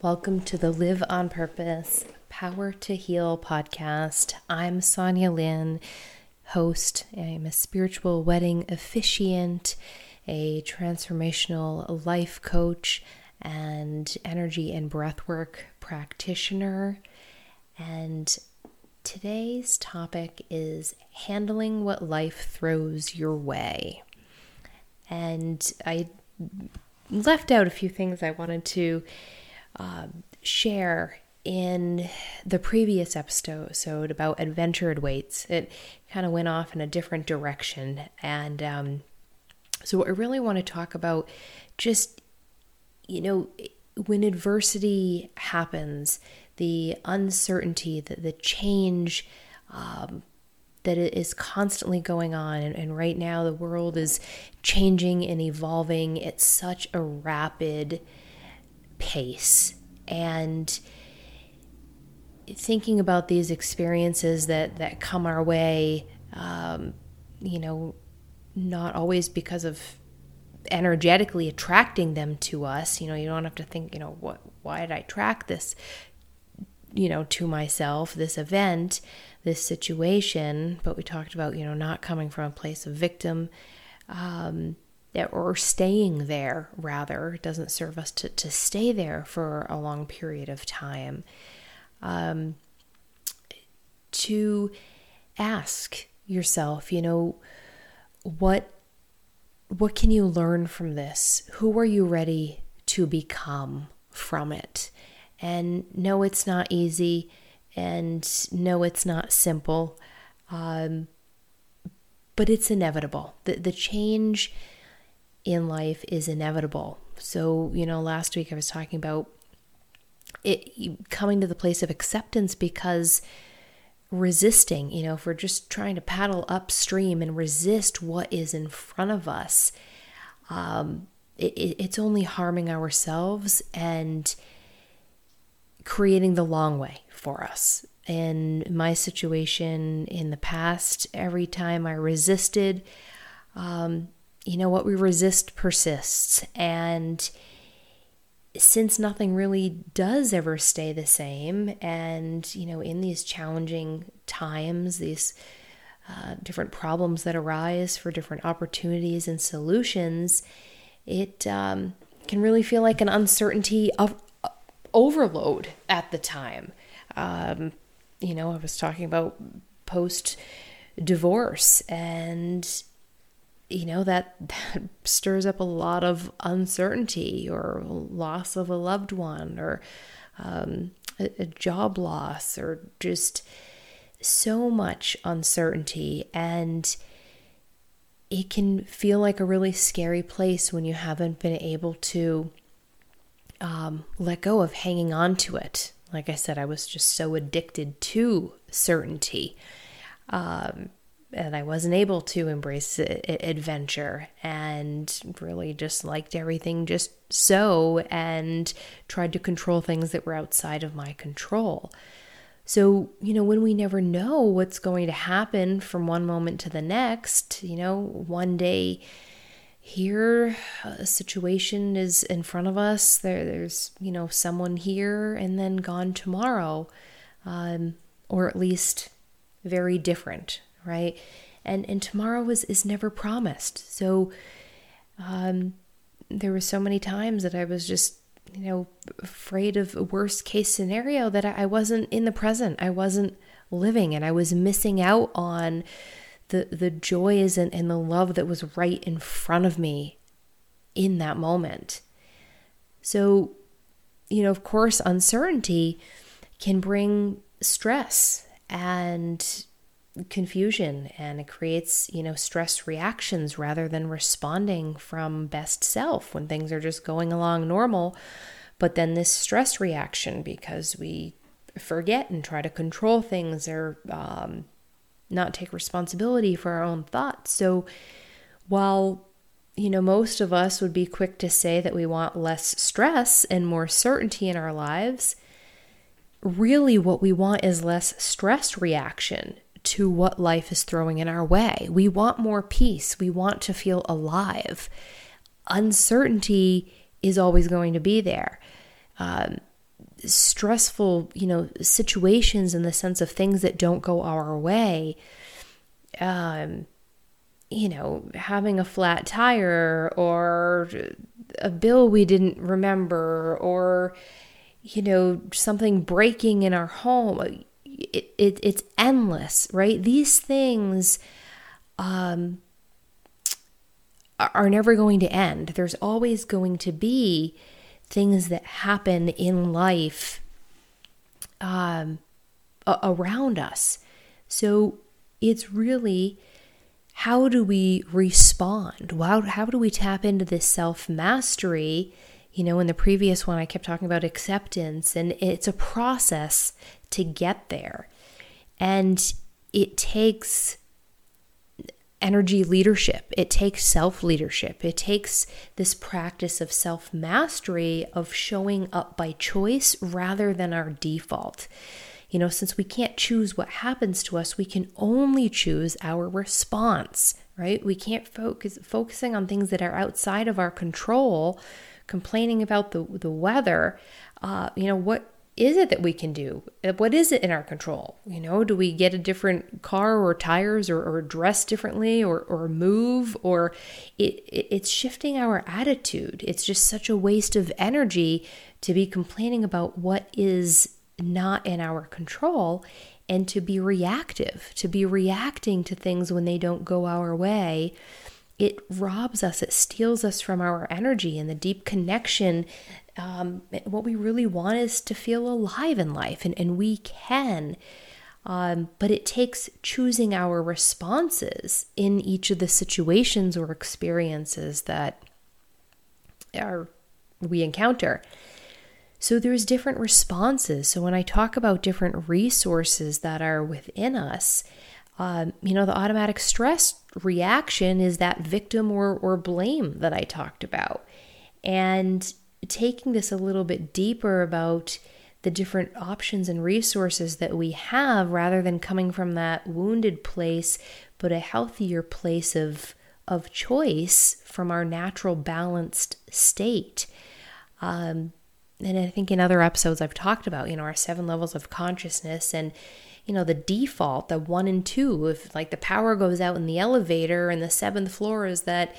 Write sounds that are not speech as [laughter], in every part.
Welcome to the Live on Purpose Power to Heal podcast. I'm Sonya Lyn, host. I'm a spiritual wedding officiant, a transformational life coach, and energy and breathwork practitioner. And today's topic is handling what life throws your way. And I left out a few things I wanted to um, share in the previous episode about Adventure Awaits. It kind of went off in a different direction. And um, so I really want to talk about just, you know, when adversity happens, the uncertainty, the, the change um, that is constantly going on. And, and right now, the world is changing and evolving at such a rapid pace and thinking about these experiences that that come our way um, you know not always because of energetically attracting them to us. You know you don't have to think you know what why did i track this you know to myself this event this situation? But we talked about you know not coming from a place of victim. Um, or staying there rather. It doesn't serve us to, to stay there for a long period of time. Um, to ask yourself you know what what can you learn from this? Who are you ready to become from it? And no it's not easy and no it's not simple. Um, but it's inevitable. The, the change in life is inevitable. So, you know, last week I was talking about it coming to the place of acceptance because resisting, you know, if we're just trying to paddle upstream and resist what is in front of us, um, it, it's only harming ourselves and creating the long way for us. In my situation in the past, every time I resisted, um, you know, what we resist persists. And since nothing really does ever stay the same, and, you know, in these challenging times, these uh, different problems that arise for different opportunities and solutions, it um, can really feel like an uncertainty of uh, overload at the time. Um, you know, I was talking about post divorce and you know that that stirs up a lot of uncertainty or loss of a loved one or um, a, a job loss or just so much uncertainty and it can feel like a really scary place when you haven't been able to um, let go of hanging on to it. Like I said, I was just so addicted to certainty. Um, and I wasn't able to embrace adventure and really just liked everything just so and tried to control things that were outside of my control. So, you know, when we never know what's going to happen from one moment to the next, you know, one day here a situation is in front of us, there there's, you know, someone here and then gone tomorrow. Um, or at least very different right? And and tomorrow is is never promised. So um, there were so many times that I was just you know afraid of a worst case scenario that I wasn't in the present. I wasn't living, and I was missing out on the the joys and, and the love that was right in front of me in that moment. So, you know, of course, uncertainty can bring stress and confusion and it creates, you know, stress reactions rather than responding from best self when things are just going along normal. But then this stress reaction because we forget and try to control things or um, not take responsibility for our own thoughts. So while you know, most of us would be quick to say that we want less stress and more certainty in our lives. Really, what we want is less stress reaction to what life is throwing in our way. We want more peace. We want to feel alive. Uncertainty is always going to be there. Um, stressful, you know, situations in the sense of things that don't go our way. Um, you know, having a flat tire or a bill we didn't remember or, you know, something breaking in our home. It, it, it's endless, right? These things um, are never going to end. There's always going to be things that happen in life um, around us. So it's really how do we respond? How, how do we tap into this self mastery? You know, in the previous one, I kept talking about acceptance, and it's a process to get there. And it takes energy leadership, it takes self leadership, it takes this practice of self mastery, of showing up by choice rather than our default. You know, since we can't choose what happens to us, we can only choose our response, right? We can't focus focusing on things that are outside of our control, complaining about the the weather. Uh, you know, what is it that we can do? Uh, what is it in our control? You know, do we get a different car or tires or, or dress differently or, or move? Or it, it, it's shifting our attitude. It's just such a waste of energy to be complaining about what is not in our control and to be reactive, to be reacting to things when they don't go our way. It robs us, it steals us from our energy and the deep connection. Um, what we really want is to feel alive in life, and, and we can. Um, but it takes choosing our responses in each of the situations or experiences that are we encounter. So there's different responses. So when I talk about different resources that are within us, um, you know, the automatic stress reaction is that victim or, or blame that I talked about. And taking this a little bit deeper about the different options and resources that we have rather than coming from that wounded place, but a healthier place of, of choice from our natural balanced state. Um, and I think in other episodes I've talked about, you know, our seven levels of consciousness and, you know, the default, the one and two, if like the power goes out in the elevator and the seventh floor is that,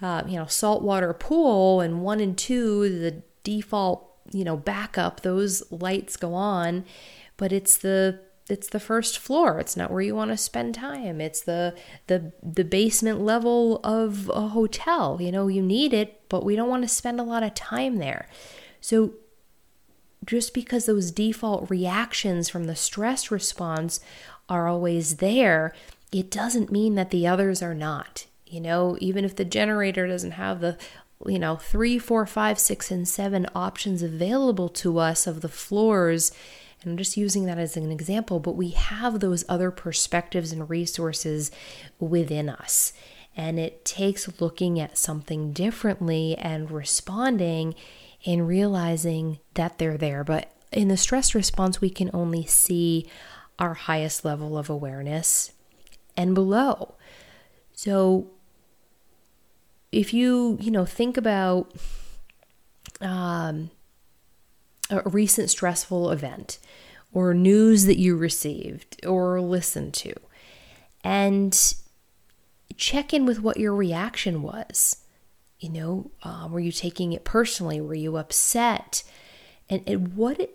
uh, you know, saltwater pool and one and two, the default, you know, backup, those lights go on, but it's the it's the first floor. It's not where you want to spend time. It's the the the basement level of a hotel. You know you need it but we don't want to spend a lot of time there so, just because those default reactions from the stress response are always there, it doesn't mean that the others are not. You know, even if the generator doesn't have the, you know, three, four, five, six, and seven options available to us of the floors, and I'm just using that as an example, but we have those other perspectives and resources within us. And it takes looking at something differently and responding and realizing that they're there. But in the stress response, we can only see our highest level of awareness and below. So if you, you know, think about um, a recent stressful event or news that you received or listened to, and check in with what your reaction was. You know, um, were you taking it personally? Were you upset? And, and what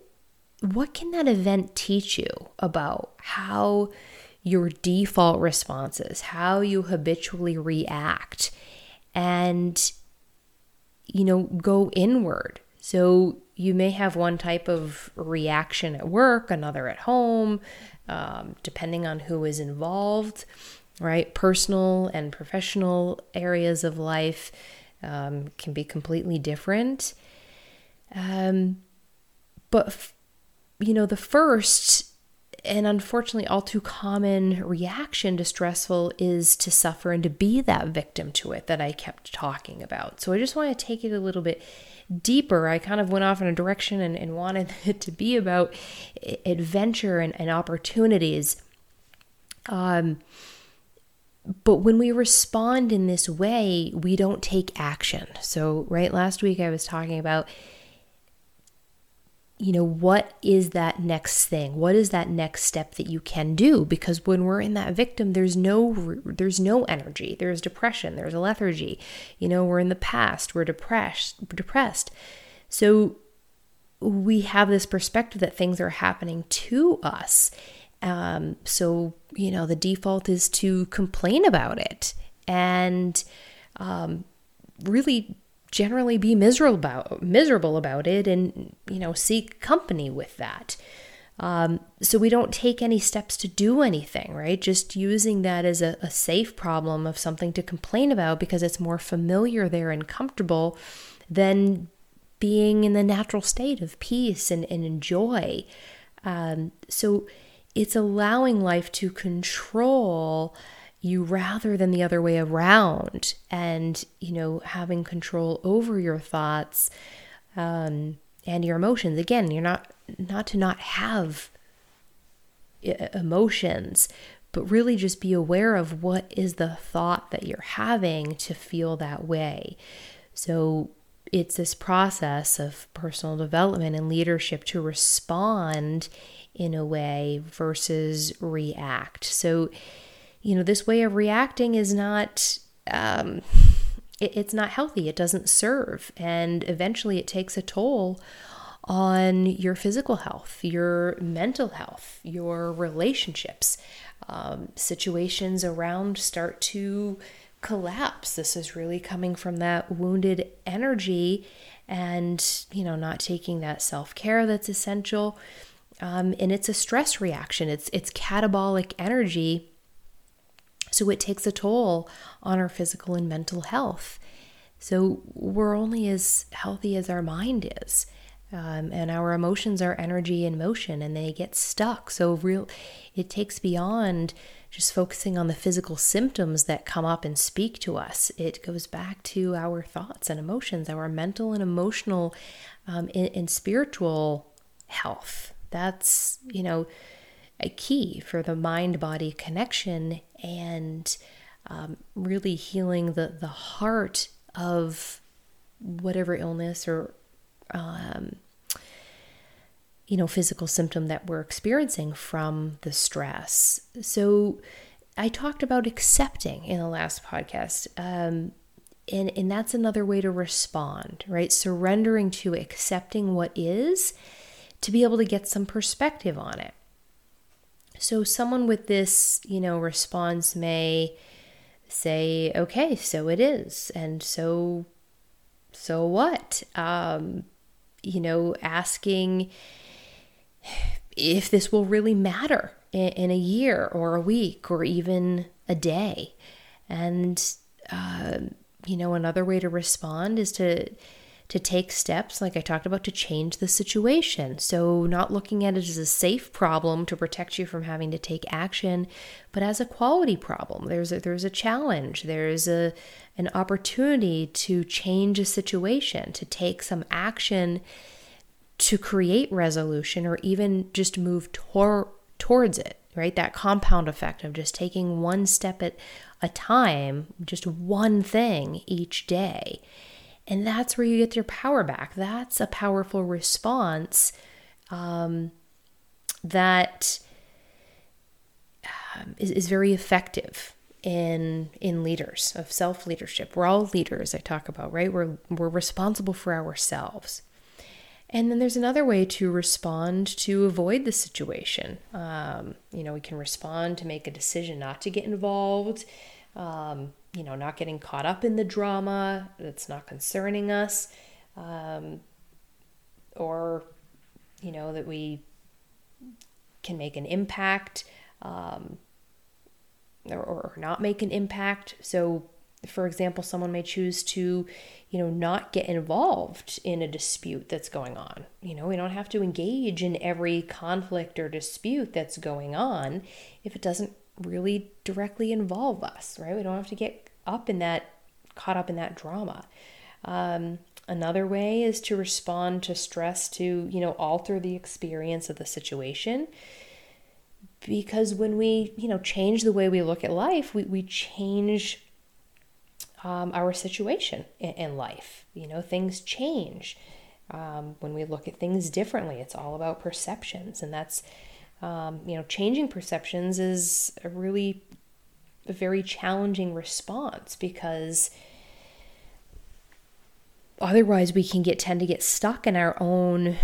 what can that event teach you about how your default responses, how you habitually react, and you know, go inward. So you may have one type of reaction at work, another at home, um, depending on who is involved, right? Personal and professional areas of life um, can be completely different. Um, but, f- you know, the first and unfortunately all too common reaction to stressful is to suffer and to be that victim to it that I kept talking about. So I just want to take it a little bit deeper. I kind of went off in a direction and, and wanted [laughs] it to be about adventure and, and opportunities. Um, but when we respond in this way, we don't take action. So, right last week I was talking about you know, what is that next thing? What is that next step that you can do? Because when we're in that victim, there's no there's no energy. There's depression. There's a lethargy. You know, we're in the past. We're depressed. Depressed. So we have this perspective that things are happening to us. Um, so you know, the default is to complain about it and um, really generally be miserable about miserable about it and you know seek company with that. Um, so we don't take any steps to do anything right? Just using that as a, a safe problem of something to complain about because it's more familiar there and comfortable than being in the natural state of peace and, and joy um, so it's allowing life to control you rather than the other way around and you know having control over your thoughts um, and your emotions. Again you're not not to not have emotions but really just be aware of what is the thought that you're having to feel that way. So it's this process of personal development and leadership to respond in a way versus react so you know, this way of reacting is not. Um, it, it's not healthy. It doesn't serve. And eventually it takes a toll on your physical health, your mental health, your relationships. Um, situations around start to collapse. This is really coming from that wounded energy and, you know, not taking that self care that's essential. Um, and it's a stress reaction, it's, it's catabolic energy so it takes a toll on our physical and mental health. So we're only as healthy as our mind is. Um, and our emotions are energy in motion and they get stuck. So real it takes beyond just focusing on the physical symptoms that come up and speak to us. It goes back to our thoughts and emotions, our mental and emotional um, and, and spiritual health. That's, you know, a key for the mind body connection and um, really healing the, the heart of whatever illness or um, you know physical symptom that we're experiencing from the stress so i talked about accepting in the last podcast um, and, and that's another way to respond right surrendering to accepting what is to be able to get some perspective on it so someone with this, you know, response may say, "Okay, so it is." And so so what? Um, you know, asking if this will really matter in, in, a year or a week or even a day. And, uh, you know, another way to respond is to to take steps, like I talked about, to change the situation. So, not looking at it as a safe problem to protect you from having to take action, but as a quality problem. There's a, there's a challenge. There's a an opportunity to change a situation, to take some action to create resolution, or even just move tor- towards it. Right, that compound effect of just taking one step at a time, just one thing each day and that's where you get your power back. That's a powerful response um, that um, is, is very effective in in leaders of self leadership. We're all leaders. I talk about right. We're we're responsible for ourselves. And then there's another way to respond to avoid the situation. Um, you know, we can respond to make a decision not to get involved. Um, you know, not getting caught up in the drama that's not concerning us, um, or, you know, that we can make an impact um, or, or not make an impact. So, for example, someone may choose to, you know, not get involved in a dispute that's going on. You know, we don't have to engage in every conflict or dispute that's going on if it doesn't really directly involve us, right? We don't have to get up in that, caught up in that drama. Um, another way is to respond to stress to, you know, alter the experience of the situation. Because when we, you know, change the way we look at life, we, we change um, our situation in, in life. You know, things change. Um, when we look at things differently, it's all about perceptions, and that's um, you know changing perceptions is a really a very challenging response because otherwise we can get tend to get stuck in our own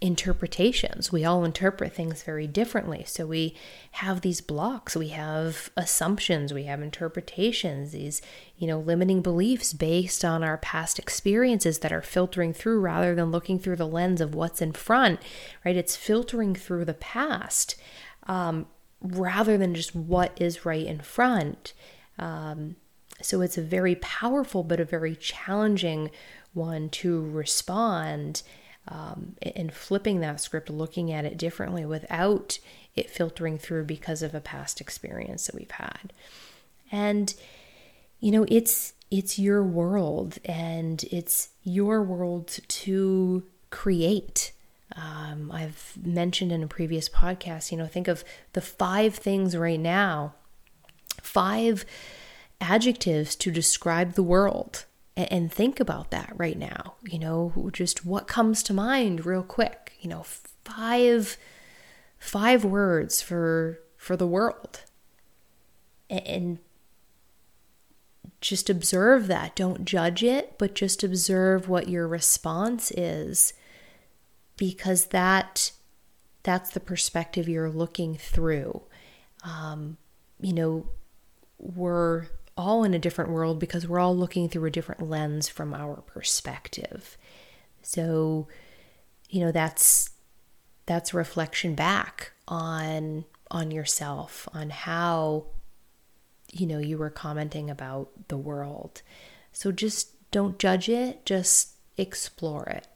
interpretations. We all interpret things very differently. So we have these blocks, we have assumptions, we have interpretations, these, you know, limiting beliefs based on our past experiences that are filtering through rather than looking through the lens of what's in front, right? It's filtering through the past um, rather than just what is right in front. Um, so it's a very powerful but a very challenging one to respond um, and flipping that script, looking at it differently without it filtering through because of a past experience that we've had. And you know, it's it's your world and it's your world to create. Um, I've mentioned in a previous podcast, you know, think of the five things right now, five adjectives to describe the world and, and think about that right now. You know, just what comes to mind real quick. You know, five five words for for the world. and, just observe that. Don't judge it, but just observe what your response is because that that's the perspective you're looking through. Um, you know, we're all in a different world because we're all looking through a different lens from our perspective. So, you know, that's that's reflection back on on yourself, on how you know you were commenting about the world. So just don't judge it, just explore it.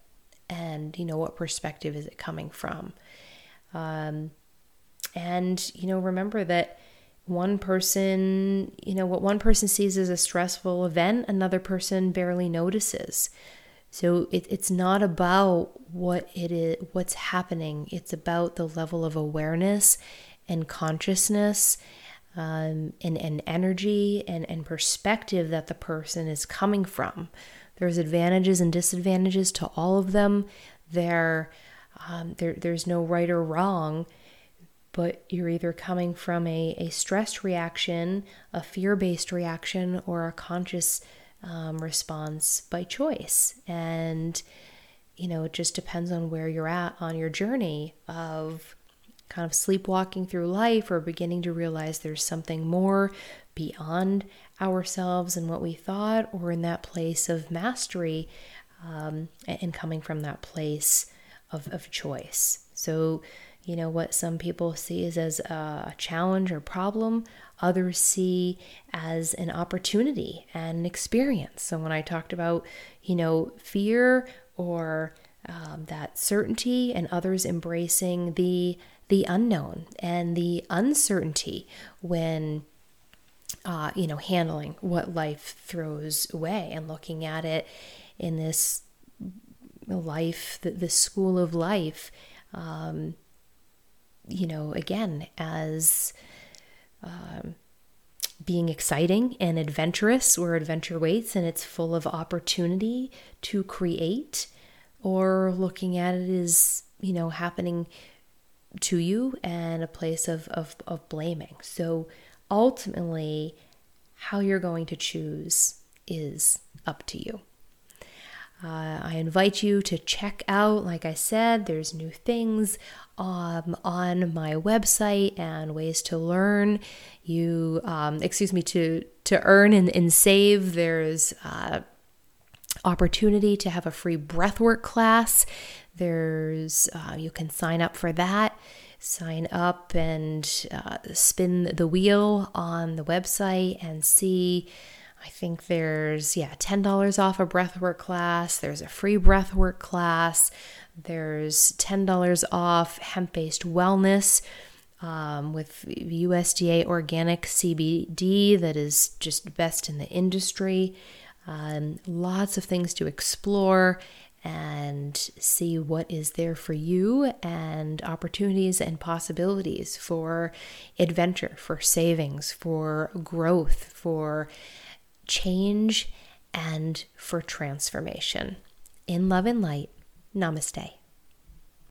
And you know what perspective is it coming from? Um, and you know remember that one person, you know, what one person sees as a stressful event, another person barely notices. So it, it's not about what it is, what's happening. It's about the level of awareness and consciousness um, and, and energy and, and perspective that the person is coming from. There's advantages and disadvantages to all of them. There, um, there there's no right or wrong but you're either coming from a, a stress reaction, a fear based reaction, or a conscious um, response by choice. And, you know, it just depends on where you're at on your journey of kind of sleepwalking through life or beginning to realize there's something more beyond ourselves and what we thought, or in that place of mastery um, and coming from that place of, of choice. So, you know what some people see is as a challenge or problem others see as an opportunity and an experience. So when i talked about you know fear or um, that certainty and others embracing the the unknown and the uncertainty when uh, you know handling what life throws away and looking at it in this life this school of life um, you know, again, as um, being exciting and adventurous, where adventure waits and it's full of opportunity to create, or looking at it as, you know, happening to you and a place of, of, of blaming. So ultimately, how you're going to choose is up to you. Uh, I invite you to check out, like I said, there's new things um, on my website and ways to learn. You, um, excuse me, to to earn and, and save. There's uh, opportunity to have a free breathwork class. There's uh, you can sign up for that. Sign up and uh, spin the wheel on the website and see I think there's, yeah, $10 off a breathwork class. There's a free breathwork class. There's $10 off hemp based wellness um, with USDA organic CBD that is just best in the industry. Um, lots of things to explore and see what is there for you and opportunities and possibilities for adventure, for savings, for growth, for change and for transformation. In love and light, Namaste.